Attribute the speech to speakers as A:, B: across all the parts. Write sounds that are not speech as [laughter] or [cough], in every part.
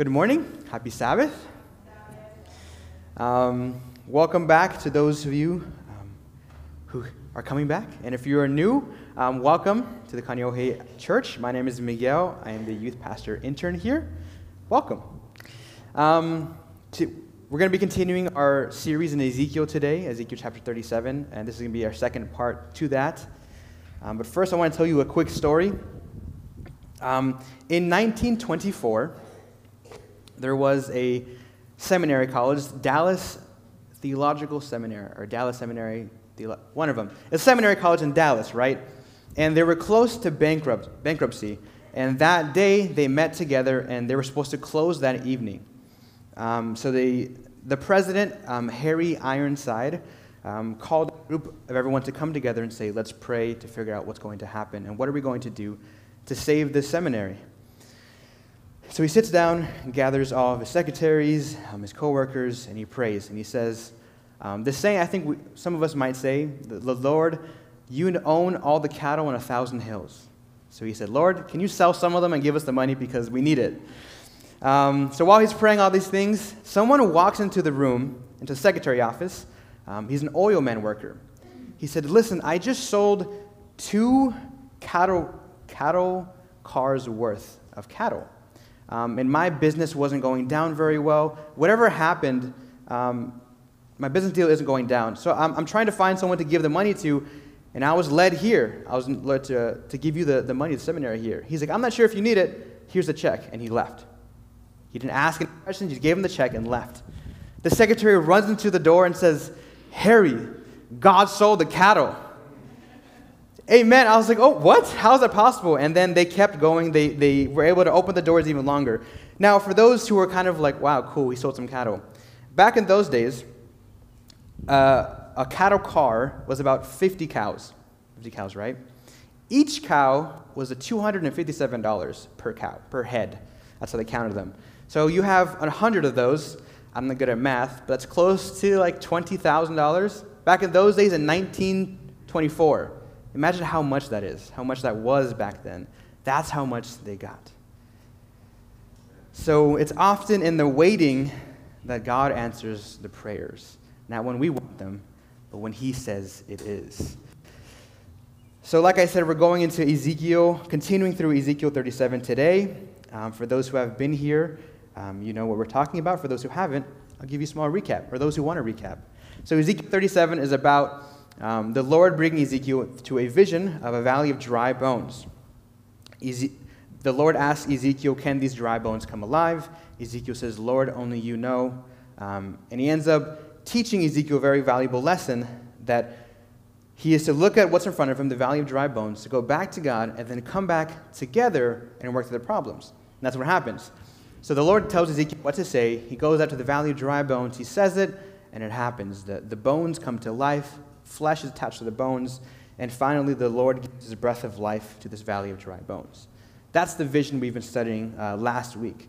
A: Good morning. Happy Sabbath. Um, welcome back to those of you um, who are coming back. And if you are new, um, welcome to the Kaneohe Church. My name is Miguel. I am the youth pastor intern here. Welcome. Um, to, we're going to be continuing our series in Ezekiel today, Ezekiel chapter 37, and this is going to be our second part to that. Um, but first, I want to tell you a quick story. Um, in 1924, there was a seminary college, Dallas Theological Seminary, or Dallas Seminary, one of them. A seminary college in Dallas, right? And they were close to bankrupt, bankruptcy. And that day, they met together and they were supposed to close that evening. Um, so they, the president, um, Harry Ironside, um, called a group of everyone to come together and say, let's pray to figure out what's going to happen and what are we going to do to save this seminary. So he sits down and gathers all of his secretaries, um, his coworkers, and he prays. And he says, um, This saying, I think we, some of us might say, the Lord, you own all the cattle on a thousand hills. So he said, Lord, can you sell some of them and give us the money because we need it? Um, so while he's praying all these things, someone walks into the room, into the secretary office. Um, he's an oil man worker. He said, Listen, I just sold two cattle, cattle cars worth of cattle um, and my business wasn't going down very well. Whatever happened, um, my business deal isn't going down. So I'm, I'm trying to find someone to give the money to, and I was led here. I was led to, to give you the, the money, the seminary here. He's like, I'm not sure if you need it. Here's the check. And he left. He didn't ask any questions. He gave him the check and left. The secretary runs into the door and says, Harry, God sold the cattle. Amen. I was like, oh, what? How is that possible? And then they kept going. They, they were able to open the doors even longer. Now, for those who were kind of like, wow, cool, we sold some cattle. Back in those days, uh, a cattle car was about 50 cows. 50 cows, right? Each cow was a $257 per cow, per head. That's how they counted them. So you have 100 of those. I'm not good at math, but that's close to like $20,000. Back in those days in 1924. Imagine how much that is, how much that was back then. That's how much they got. So it's often in the waiting that God answers the prayers. Not when we want them, but when He says it is. So, like I said, we're going into Ezekiel, continuing through Ezekiel 37 today. Um, for those who have been here, um, you know what we're talking about. For those who haven't, I'll give you a small recap, or those who want to recap. So, Ezekiel 37 is about um, the Lord bringing Ezekiel to a vision of a valley of dry bones. Eze- the Lord asks Ezekiel, Can these dry bones come alive? Ezekiel says, Lord, only you know. Um, and he ends up teaching Ezekiel a very valuable lesson that he is to look at what's in front of him, the valley of dry bones, to go back to God, and then come back together and work through the problems. And that's what happens. So the Lord tells Ezekiel what to say. He goes out to the valley of dry bones. He says it, and it happens. The, the bones come to life flesh is attached to the bones, and finally the Lord gives his breath of life to this valley of dry bones. That's the vision we've been studying uh, last week.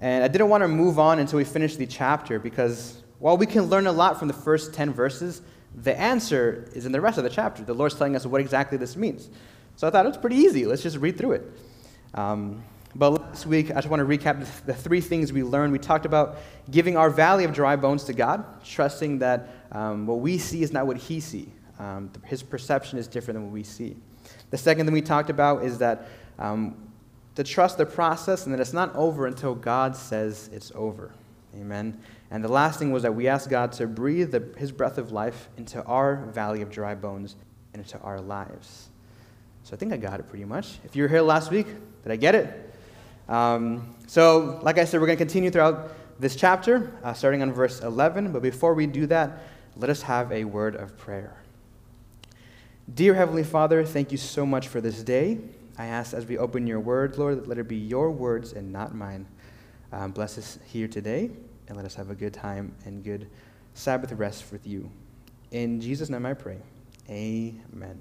A: And I didn't want to move on until we finish the chapter because while we can learn a lot from the first 10 verses, the answer is in the rest of the chapter. The Lord's telling us what exactly this means. So I thought it was pretty easy. Let's just read through it. Um, but last week, I just want to recap the three things we learned. We talked about giving our valley of dry bones to God, trusting that um, what we see is not what He sees. Um, his perception is different than what we see. The second thing we talked about is that um, to trust the process and that it's not over until God says it's over. Amen. And the last thing was that we asked God to breathe the, His breath of life into our valley of dry bones and into our lives. So I think I got it pretty much. If you were here last week, did I get it? Um, so, like I said, we're going to continue throughout this chapter, uh, starting on verse 11. But before we do that, let us have a word of prayer. Dear Heavenly Father, thank you so much for this day. I ask as we open your word, Lord, that let it be your words and not mine. Um, bless us here today, and let us have a good time and good Sabbath rest with you. In Jesus' name I pray. Amen.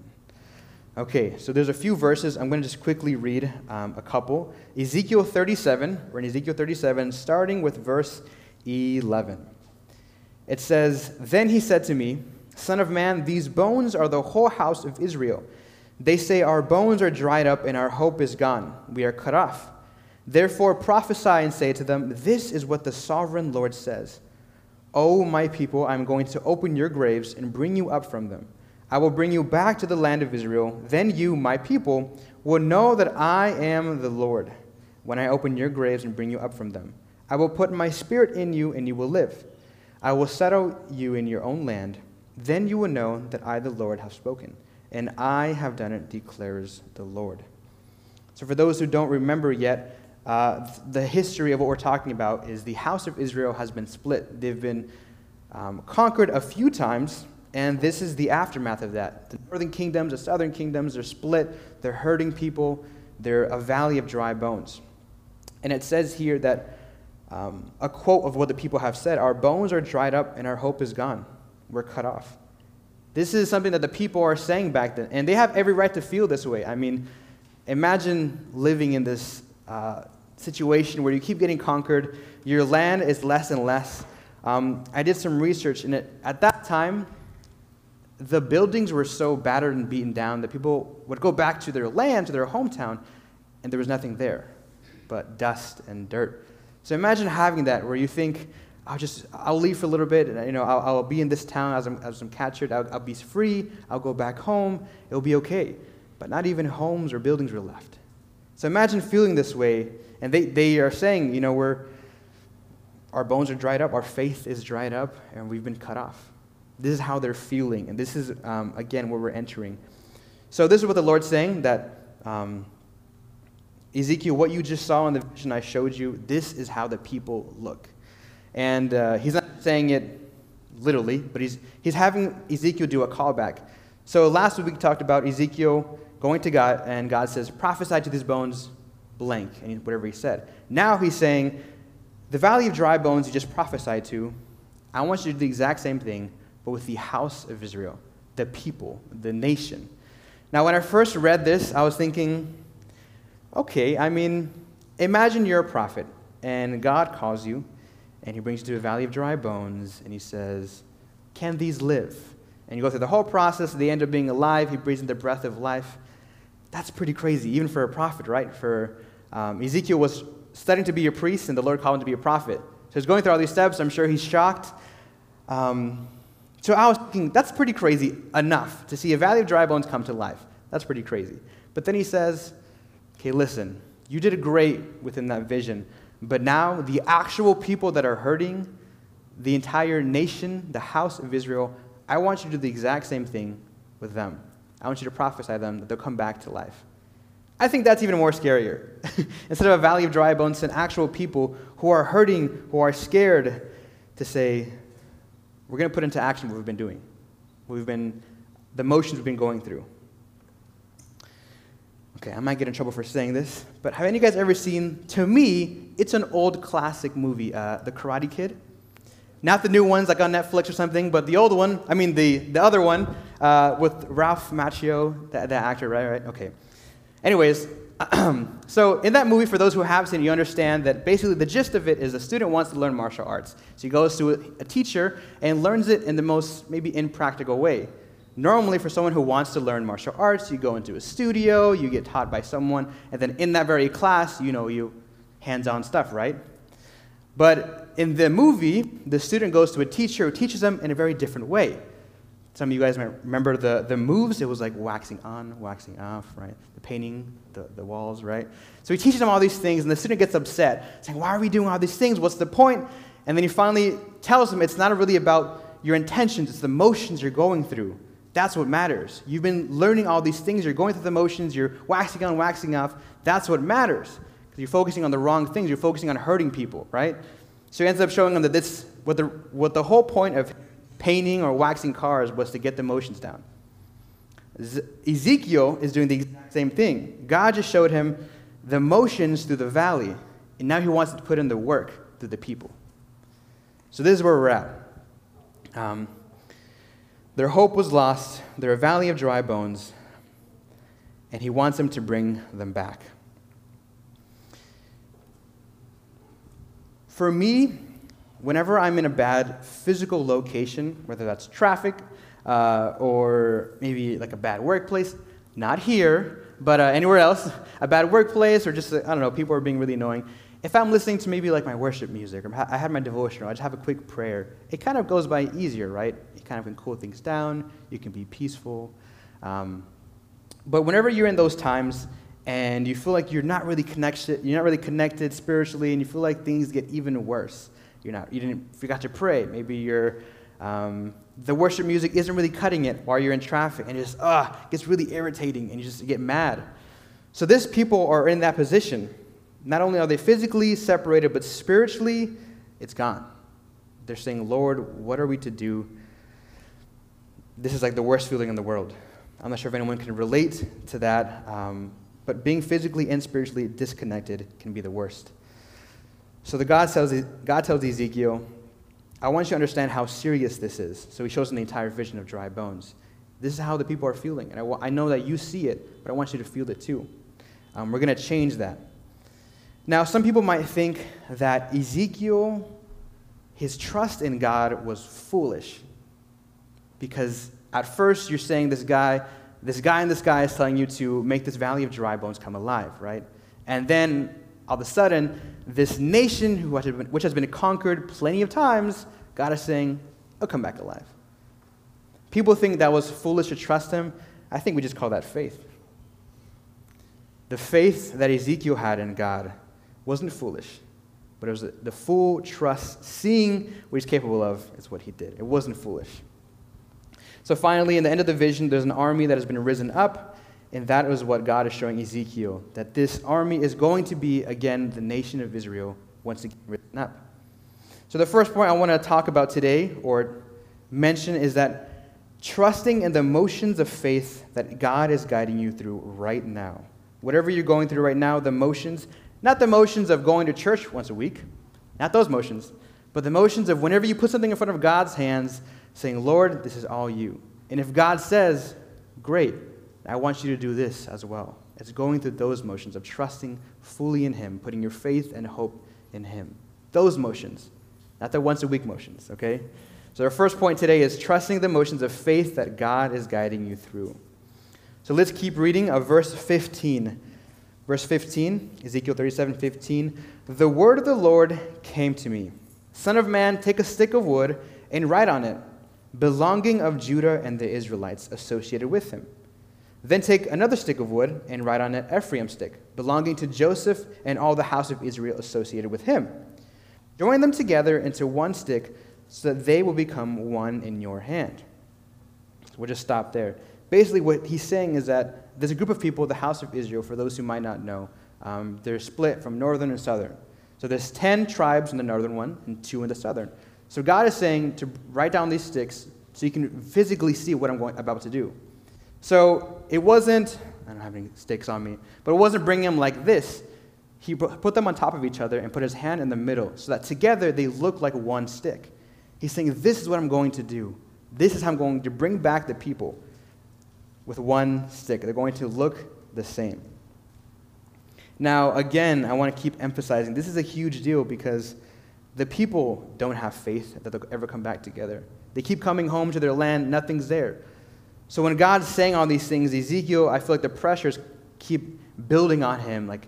A: Okay, so there's a few verses. I'm going to just quickly read um, a couple. Ezekiel 37, we're in Ezekiel 37, starting with verse 11. It says, Then he said to me, Son of man, these bones are the whole house of Israel. They say, Our bones are dried up and our hope is gone. We are cut off. Therefore prophesy and say to them, This is what the sovereign Lord says. O my people, I am going to open your graves and bring you up from them. I will bring you back to the land of Israel. Then you, my people, will know that I am the Lord when I open your graves and bring you up from them. I will put my spirit in you, and you will live. I will settle you in your own land. Then you will know that I, the Lord, have spoken, and I have done it, declares the Lord. So, for those who don't remember yet, uh, the history of what we're talking about is the house of Israel has been split. They've been um, conquered a few times, and this is the aftermath of that. The northern kingdoms, the southern kingdoms, they're split, they're hurting people, they're a valley of dry bones. And it says here that um, a quote of what the people have said Our bones are dried up, and our hope is gone. We're cut off. This is something that the people are saying back then, and they have every right to feel this way. I mean, imagine living in this uh, situation where you keep getting conquered, your land is less and less. Um, I did some research, and it, at that time, the buildings were so battered and beaten down that people would go back to their land, to their hometown, and there was nothing there but dust and dirt. So imagine having that where you think, I'll just, I'll leave for a little bit, and, you know, I'll, I'll be in this town as I'm, as I'm captured, I'll, I'll be free, I'll go back home, it'll be okay. But not even homes or buildings were left. So imagine feeling this way, and they, they are saying, you know, we're, our bones are dried up, our faith is dried up, and we've been cut off. This is how they're feeling, and this is, um, again, where we're entering. So this is what the Lord's saying, that um, Ezekiel, what you just saw in the vision I showed you, this is how the people look. And uh, he's not saying it literally, but he's, he's having Ezekiel do a callback. So last week we talked about Ezekiel going to God, and God says, prophesy to these bones blank, and whatever he said. Now he's saying, the valley of dry bones you just prophesied to, I want you to do the exact same thing, but with the house of Israel, the people, the nation. Now, when I first read this, I was thinking, okay, I mean, imagine you're a prophet, and God calls you, and he brings you to a valley of dry bones, and he says, Can these live? And you go through the whole process, they end up being alive, he breathes in the breath of life. That's pretty crazy, even for a prophet, right? For um, Ezekiel was studying to be a priest, and the Lord called him to be a prophet. So he's going through all these steps. I'm sure he's shocked. Um, so I was thinking, that's pretty crazy enough to see a valley of dry bones come to life. That's pretty crazy. But then he says, okay, listen, you did great within that vision, but now the actual people that are hurting, the entire nation, the house of Israel, I want you to do the exact same thing with them. I want you to prophesy them that they'll come back to life. I think that's even more scarier. [laughs] Instead of a valley of dry bones, and actual people who are hurting, who are scared to say, we're going to put into action what we've been doing. what We've been, the motions we've been going through. Okay, I might get in trouble for saying this, but have any of you guys ever seen, to me, it's an old classic movie, uh, The Karate Kid? Not the new ones like on Netflix or something, but the old one, I mean the, the other one uh, with Ralph Macchio, that, the actor, right? Right? Okay. Anyways, [clears throat] so in that movie, for those who have seen you understand that basically the gist of it is a student wants to learn martial arts. So he goes to a teacher and learns it in the most maybe impractical way. Normally, for someone who wants to learn martial arts, you go into a studio, you get taught by someone, and then in that very class, you know, you hands-on stuff, right? But in the movie, the student goes to a teacher who teaches them in a very different way. Some of you guys might remember the, the moves. It was like waxing on, waxing off, right? The painting, the, the walls, right? So he teaches them all these things, and the student gets upset, saying, Why are we doing all these things? What's the point? And then he finally tells them it's not really about your intentions, it's the motions you're going through. That's what matters. You've been learning all these things, you're going through the motions, you're waxing on, waxing off. That's what matters. Because you're focusing on the wrong things, you're focusing on hurting people, right? So he ends up showing them that this, what the, what the whole point of painting or waxing cars was to get the motions down. Ezekiel is doing the exact same thing. God just showed him the motions through the valley, and now he wants to put in the work through the people. So this is where we're at. Um, their hope was lost. They're a valley of dry bones. And he wants them to bring them back. For me, whenever I'm in a bad physical location, whether that's traffic uh, or maybe like a bad workplace, not here, but uh, anywhere else, a bad workplace, or just, I don't know, people are being really annoying, if I'm listening to maybe like my worship music, or I had my devotional, I just have a quick prayer, it kind of goes by easier, right? You kind of can cool things down, you can be peaceful. Um, but whenever you're in those times and you feel like you're not really connected, you're not really connected spiritually, and you feel like things get even worse, you're not, you didn't forgot to pray. Maybe you're, um, the worship music isn't really cutting it while you're in traffic, and it just ah gets really irritating, and you just get mad. So these people are in that position. Not only are they physically separated, but spiritually, it's gone. They're saying, Lord, what are we to do? This is like the worst feeling in the world. I'm not sure if anyone can relate to that, um, but being physically and spiritually disconnected can be the worst. So the God tells, God tells Ezekiel, I want you to understand how serious this is. So he shows them the entire vision of dry bones. This is how the people are feeling. And I, I know that you see it, but I want you to feel it too. Um, we're going to change that. Now, some people might think that Ezekiel, his trust in God was foolish. Because at first you're saying this guy, this guy in the sky is telling you to make this valley of dry bones come alive, right? And then all of a sudden, this nation who been, which has been conquered plenty of times, God is saying, I'll come back alive. People think that was foolish to trust him. I think we just call that faith. The faith that Ezekiel had in God wasn't foolish, but it was the full trust, seeing what he's capable of, is what he did. It wasn't foolish. So finally, in the end of the vision, there's an army that has been risen up, and that is what God is showing Ezekiel that this army is going to be, again, the nation of Israel once again risen up. So the first point I want to talk about today, or mention, is that trusting in the motions of faith that God is guiding you through right now. Whatever you're going through right now, the motions, not the motions of going to church once a week, not those motions, but the motions of whenever you put something in front of God's hands saying, Lord, this is all you. And if God says, great, I want you to do this as well. It's going through those motions of trusting fully in Him, putting your faith and hope in Him. Those motions, not the once a week motions, okay? So, our first point today is trusting the motions of faith that God is guiding you through. So, let's keep reading of verse 15. Verse 15, Ezekiel 37 15. The word of the Lord came to me Son of man, take a stick of wood and write on it belonging of Judah and the Israelites associated with him. Then take another stick of wood and write on it Ephraim stick, belonging to Joseph and all the house of Israel associated with him. Join them together into one stick so that they will become one in your hand. We'll just stop there. Basically, what he's saying is that there's a group of people, the house of Israel, for those who might not know. Um, they're split from northern and southern. So there's 10 tribes in the northern one and two in the southern. So God is saying to write down these sticks so you can physically see what I'm going, about to do. So it wasn't, I don't have any sticks on me, but it wasn't bringing them like this. He put them on top of each other and put his hand in the middle so that together they look like one stick. He's saying, This is what I'm going to do. This is how I'm going to bring back the people with one stick. They're going to look the same. Now, again, I want to keep emphasizing this is a huge deal because the people don't have faith that they'll ever come back together. They keep coming home to their land, nothing's there. So when God's saying all these things, Ezekiel, I feel like the pressures keep building on him. Like,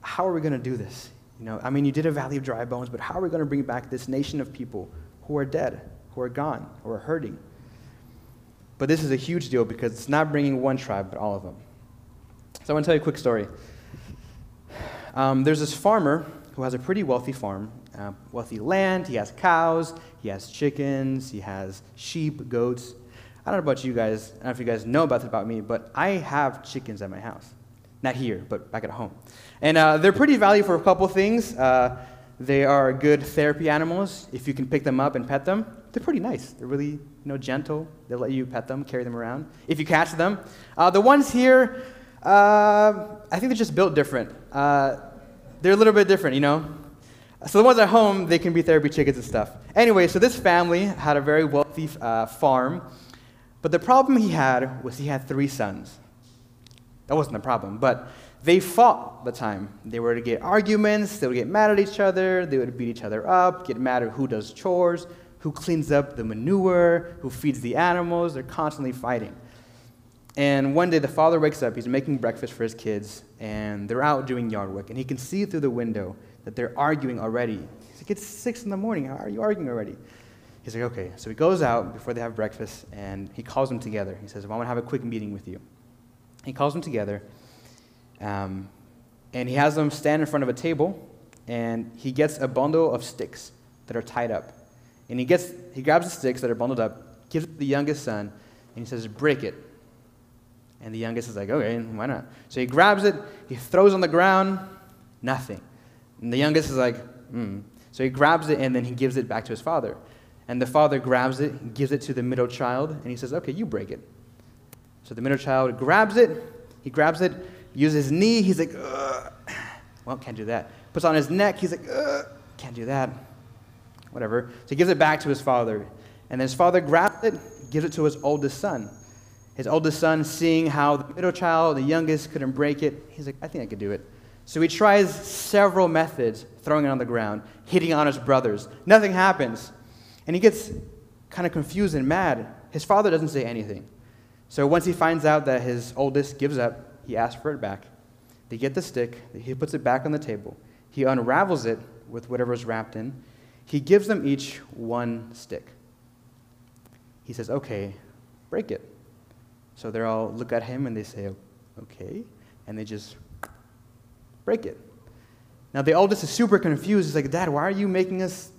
A: how are we going to do this? You know, I mean, you did a valley of dry bones, but how are we going to bring back this nation of people who are dead, who are gone, who are hurting? But this is a huge deal because it's not bringing one tribe, but all of them. So I want to tell you a quick story. Um, there's this farmer who has a pretty wealthy farm, uh, wealthy land. He has cows, he has chickens, he has sheep, goats. I don't know about you guys. I don't know if you guys know about this about me, but I have chickens at my house. Not here, but back at home. And uh, they're pretty valuable for a couple things. Uh, they are good therapy animals. If you can pick them up and pet them, they're pretty nice. They're really you know, gentle. They'll let you pet them, carry them around. If you catch them. Uh, the ones here, uh, I think they're just built different. Uh, they're a little bit different, you know? So the ones at home, they can be therapy chickens and stuff. Anyway, so this family had a very wealthy uh, farm, but the problem he had was he had three sons. That wasn't the problem, but they fought the time. They were to get arguments, they would get mad at each other, they would beat each other up, get mad at who does chores, who cleans up the manure, who feeds the animals. They're constantly fighting. And one day the father wakes up, he's making breakfast for his kids, and they're out doing yard work. And he can see through the window that they're arguing already. He's like, It's six in the morning. How are you arguing already? He's like, Okay. So he goes out before they have breakfast, and he calls them together. He says, well, I want to have a quick meeting with you. He calls them together, um, and he has them stand in front of a table, and he gets a bundle of sticks that are tied up. And he, gets, he grabs the sticks that are bundled up, gives it to the youngest son, and he says, Break it. And the youngest is like, okay, why not? So he grabs it, he throws on the ground, nothing. And the youngest is like, hmm. So he grabs it and then he gives it back to his father. And the father grabs it, gives it to the middle child, and he says, okay, you break it. So the middle child grabs it, he grabs it, uses his knee, he's like, Ugh. well, can't do that. Puts on his neck, he's like, Ugh. can't do that. Whatever. So he gives it back to his father. And then his father grabs it, gives it to his oldest son. His oldest son, seeing how the middle child, the youngest, couldn't break it, he's like, I think I could do it. So he tries several methods, throwing it on the ground, hitting on his brothers. Nothing happens. And he gets kind of confused and mad. His father doesn't say anything. So once he finds out that his oldest gives up, he asks for it back. They get the stick, he puts it back on the table. He unravels it with whatever is wrapped in. He gives them each one stick. He says, Okay, break it. So they all look at him and they say, okay. And they just break it. Now the oldest is super confused. He's like, Dad, why are you making us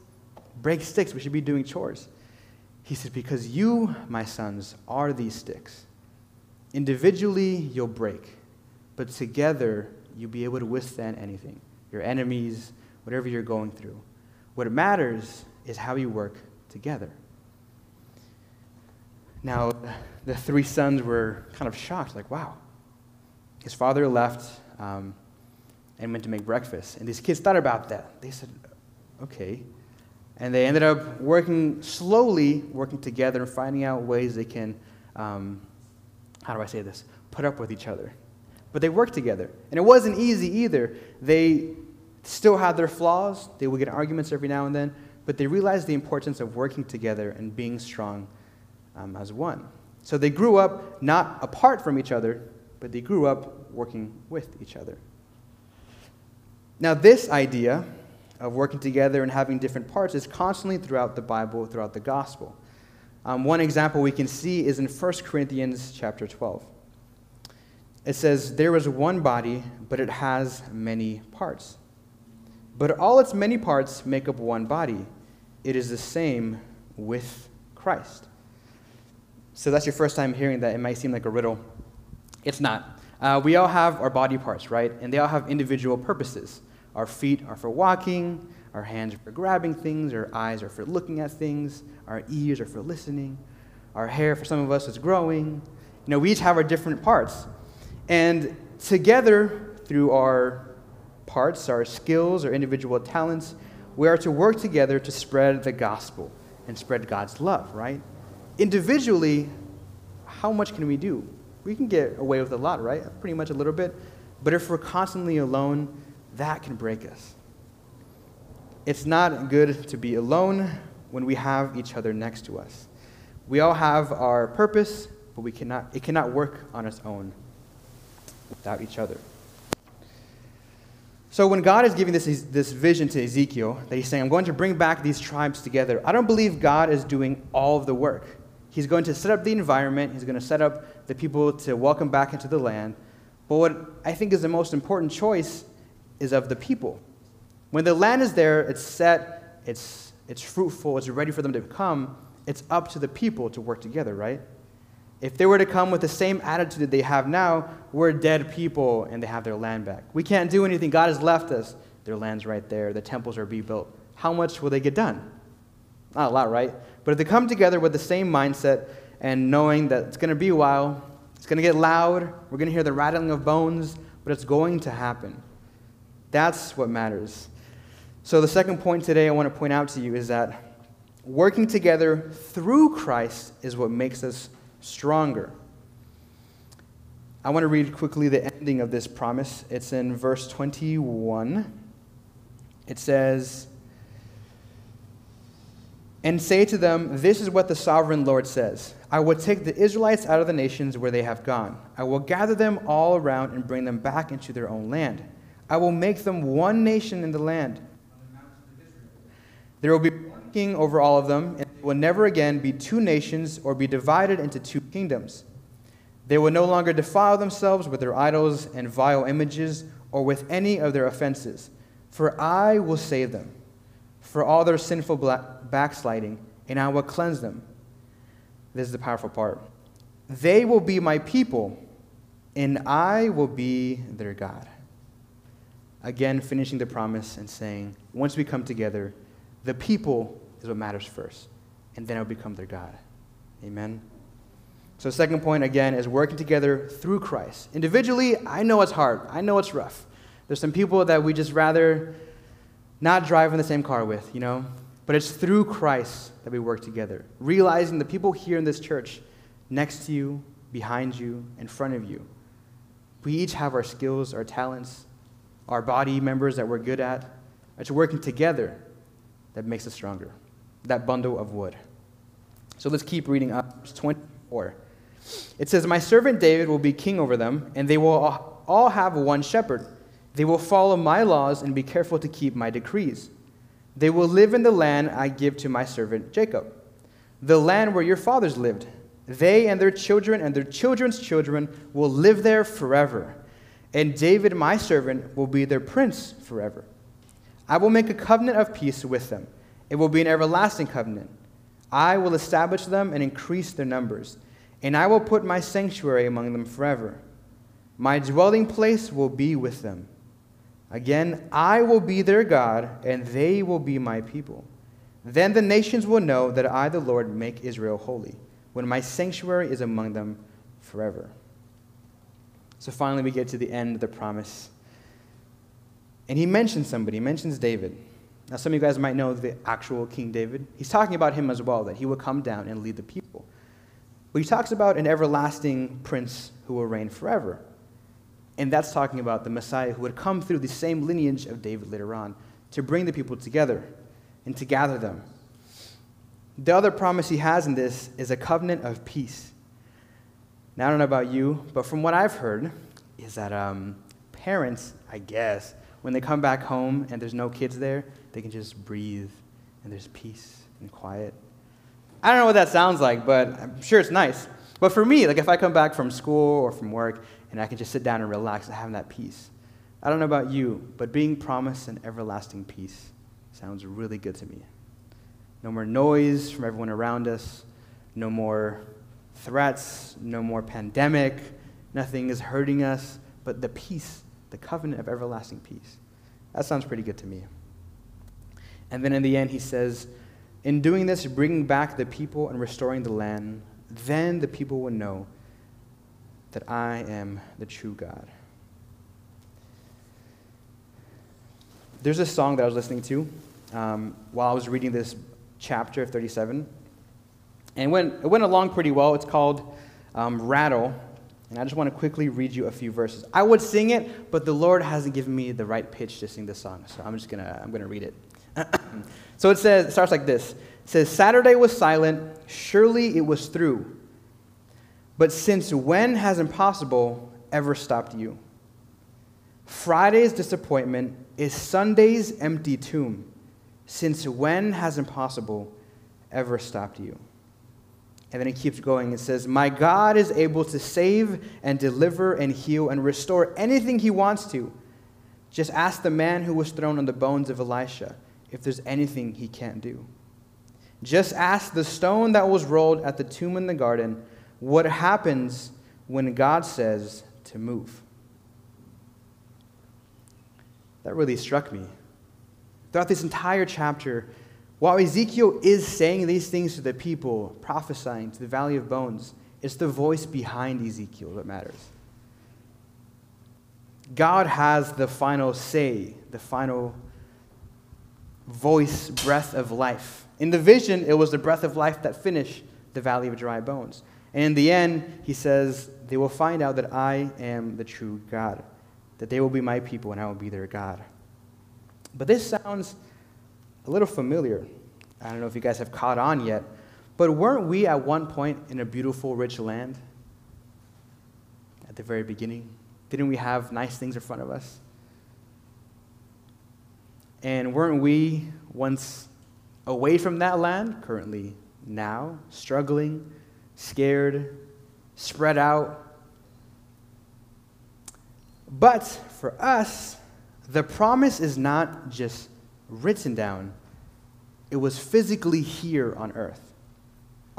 A: break sticks? We should be doing chores. He says, Because you, my sons, are these sticks. Individually, you'll break, but together, you'll be able to withstand anything your enemies, whatever you're going through. What matters is how you work together. Now, the three sons were kind of shocked, like, wow. His father left um, and went to make breakfast. And these kids thought about that. They said, okay. And they ended up working slowly, working together, and finding out ways they can, um, how do I say this, put up with each other. But they worked together. And it wasn't easy either. They still had their flaws, they would get arguments every now and then, but they realized the importance of working together and being strong um, as one. So they grew up not apart from each other, but they grew up working with each other. Now, this idea of working together and having different parts is constantly throughout the Bible, throughout the gospel. Um, one example we can see is in 1 Corinthians chapter 12. It says, There is one body, but it has many parts. But all its many parts make up one body. It is the same with Christ. So that's your first time hearing that. It might seem like a riddle. It's not. Uh, we all have our body parts, right? And they all have individual purposes. Our feet are for walking, our hands are for grabbing things, our eyes are for looking at things, our ears are for listening, our hair, for some of us, is growing. You know, we each have our different parts. And together, through our parts, our skills, our individual talents, we are to work together to spread the gospel and spread God's love, right? individually, how much can we do? We can get away with a lot, right? Pretty much a little bit. But if we're constantly alone, that can break us. It's not good to be alone when we have each other next to us. We all have our purpose, but we cannot, it cannot work on its own without each other. So when God is giving this, this vision to Ezekiel, that he's saying, I'm going to bring back these tribes together, I don't believe God is doing all of the work. He's going to set up the environment, he's going to set up the people to welcome back into the land. But what I think is the most important choice is of the people. When the land is there, it's set, it's, it's fruitful, it's ready for them to come, it's up to the people to work together, right? If they were to come with the same attitude that they have now, we're dead people and they have their land back. We can't do anything. God has left us. Their land's right there. The temples are rebuilt. How much will they get done? Not a lot, right? But if they come together with the same mindset and knowing that it's going to be a while, it's going to get loud, we're going to hear the rattling of bones, but it's going to happen. That's what matters. So, the second point today I want to point out to you is that working together through Christ is what makes us stronger. I want to read quickly the ending of this promise. It's in verse 21. It says, and say to them, This is what the sovereign Lord says I will take the Israelites out of the nations where they have gone. I will gather them all around and bring them back into their own land. I will make them one nation in the land. There will be king over all of them, will never again be two nations or be divided into two kingdoms. They will no longer defile themselves with their idols and vile images or with any of their offenses, for I will save them for all their sinful backsliding, and I will cleanse them. This is the powerful part. They will be my people, and I will be their God. Again, finishing the promise and saying, once we come together, the people is what matters first, and then I'll become their God. Amen. So, second point again is working together through Christ. Individually, I know it's hard. I know it's rough. There's some people that we just rather not drive in the same car with, you know? But it's through Christ that we work together, realizing the people here in this church, next to you, behind you, in front of you, we each have our skills, our talents, our body members that we're good at. It's working together that makes us stronger, that bundle of wood. So let's keep reading up. Verse 24. It says, My servant David will be king over them, and they will all have one shepherd. They will follow my laws and be careful to keep my decrees. They will live in the land I give to my servant Jacob, the land where your fathers lived. They and their children and their children's children will live there forever. And David, my servant, will be their prince forever. I will make a covenant of peace with them. It will be an everlasting covenant. I will establish them and increase their numbers, and I will put my sanctuary among them forever. My dwelling place will be with them Again, I will be their God, and they will be my people. Then the nations will know that I, the Lord, make Israel holy, when my sanctuary is among them forever. So finally, we get to the end of the promise. And he mentions somebody, he mentions David. Now, some of you guys might know the actual King David. He's talking about him as well, that he will come down and lead the people. But he talks about an everlasting prince who will reign forever. And that's talking about the Messiah who would come through the same lineage of David later on to bring the people together and to gather them. The other promise he has in this is a covenant of peace. Now, I don't know about you, but from what I've heard, is that um, parents, I guess, when they come back home and there's no kids there, they can just breathe and there's peace and quiet. I don't know what that sounds like, but I'm sure it's nice. But for me, like if I come back from school or from work and I can just sit down and relax and have that peace. I don't know about you, but being promised an everlasting peace sounds really good to me. No more noise from everyone around us, no more threats, no more pandemic, nothing is hurting us, but the peace, the covenant of everlasting peace. That sounds pretty good to me. And then in the end, he says, In doing this, bringing back the people and restoring the land, then the people will know that I am the true God. There's a song that I was listening to um, while I was reading this chapter of 37. And it went, it went along pretty well. It's called um, Rattle. And I just want to quickly read you a few verses. I would sing it, but the Lord hasn't given me the right pitch to sing this song. So I'm just to I'm to read it. [clears throat] so it says, it starts like this. It says, Saturday was silent. Surely it was through. But since when has impossible ever stopped you? Friday's disappointment is Sunday's empty tomb. Since when has impossible ever stopped you? And then it keeps going. It says, My God is able to save and deliver and heal and restore anything he wants to. Just ask the man who was thrown on the bones of Elisha if there's anything he can't do. Just ask the stone that was rolled at the tomb in the garden what happens when God says to move. That really struck me. Throughout this entire chapter, while Ezekiel is saying these things to the people, prophesying to the valley of bones, it's the voice behind Ezekiel that matters. God has the final say, the final voice, breath of life. In the vision, it was the breath of life that finished the valley of dry bones. And in the end, he says, they will find out that I am the true God, that they will be my people and I will be their God. But this sounds a little familiar. I don't know if you guys have caught on yet, But weren't we at one point in a beautiful, rich land? At the very beginning? Didn't we have nice things in front of us? And weren't we once away from that land, currently now, struggling, scared, spread out? But for us, the promise is not just written down, it was physically here on earth.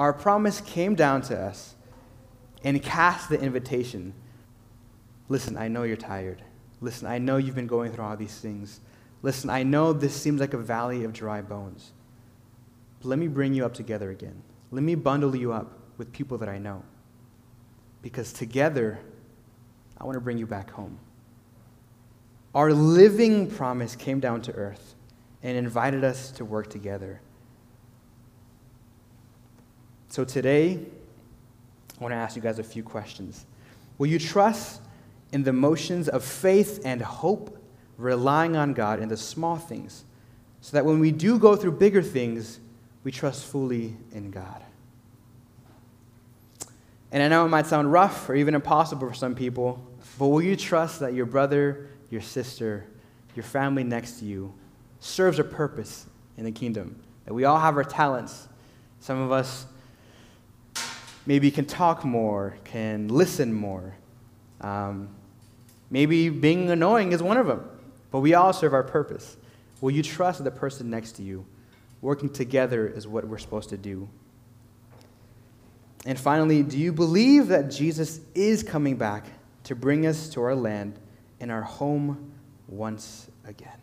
A: Our promise came down to us and cast the invitation. Listen, I know you're tired. Listen, I know you've been going through all these things. Listen, I know this seems like a valley of dry bones. But let me bring you up together again. Let me bundle you up with people that I know. Because together, I want to bring you back home. Our living promise came down to earth and invited us to work together. So today, I want to ask you guys a few questions. Will you trust in the motions of faith and hope, relying on God in the small things, so that when we do go through bigger things, we trust fully in God? And I know it might sound rough or even impossible for some people, but will you trust that your brother, your sister, your family next to you serves a purpose in the kingdom? That we all have our talents. Some of us maybe can talk more, can listen more. Um, maybe being annoying is one of them, but we all serve our purpose. Will you trust the person next to you? Working together is what we're supposed to do. And finally, do you believe that Jesus is coming back to bring us to our land and our home once again?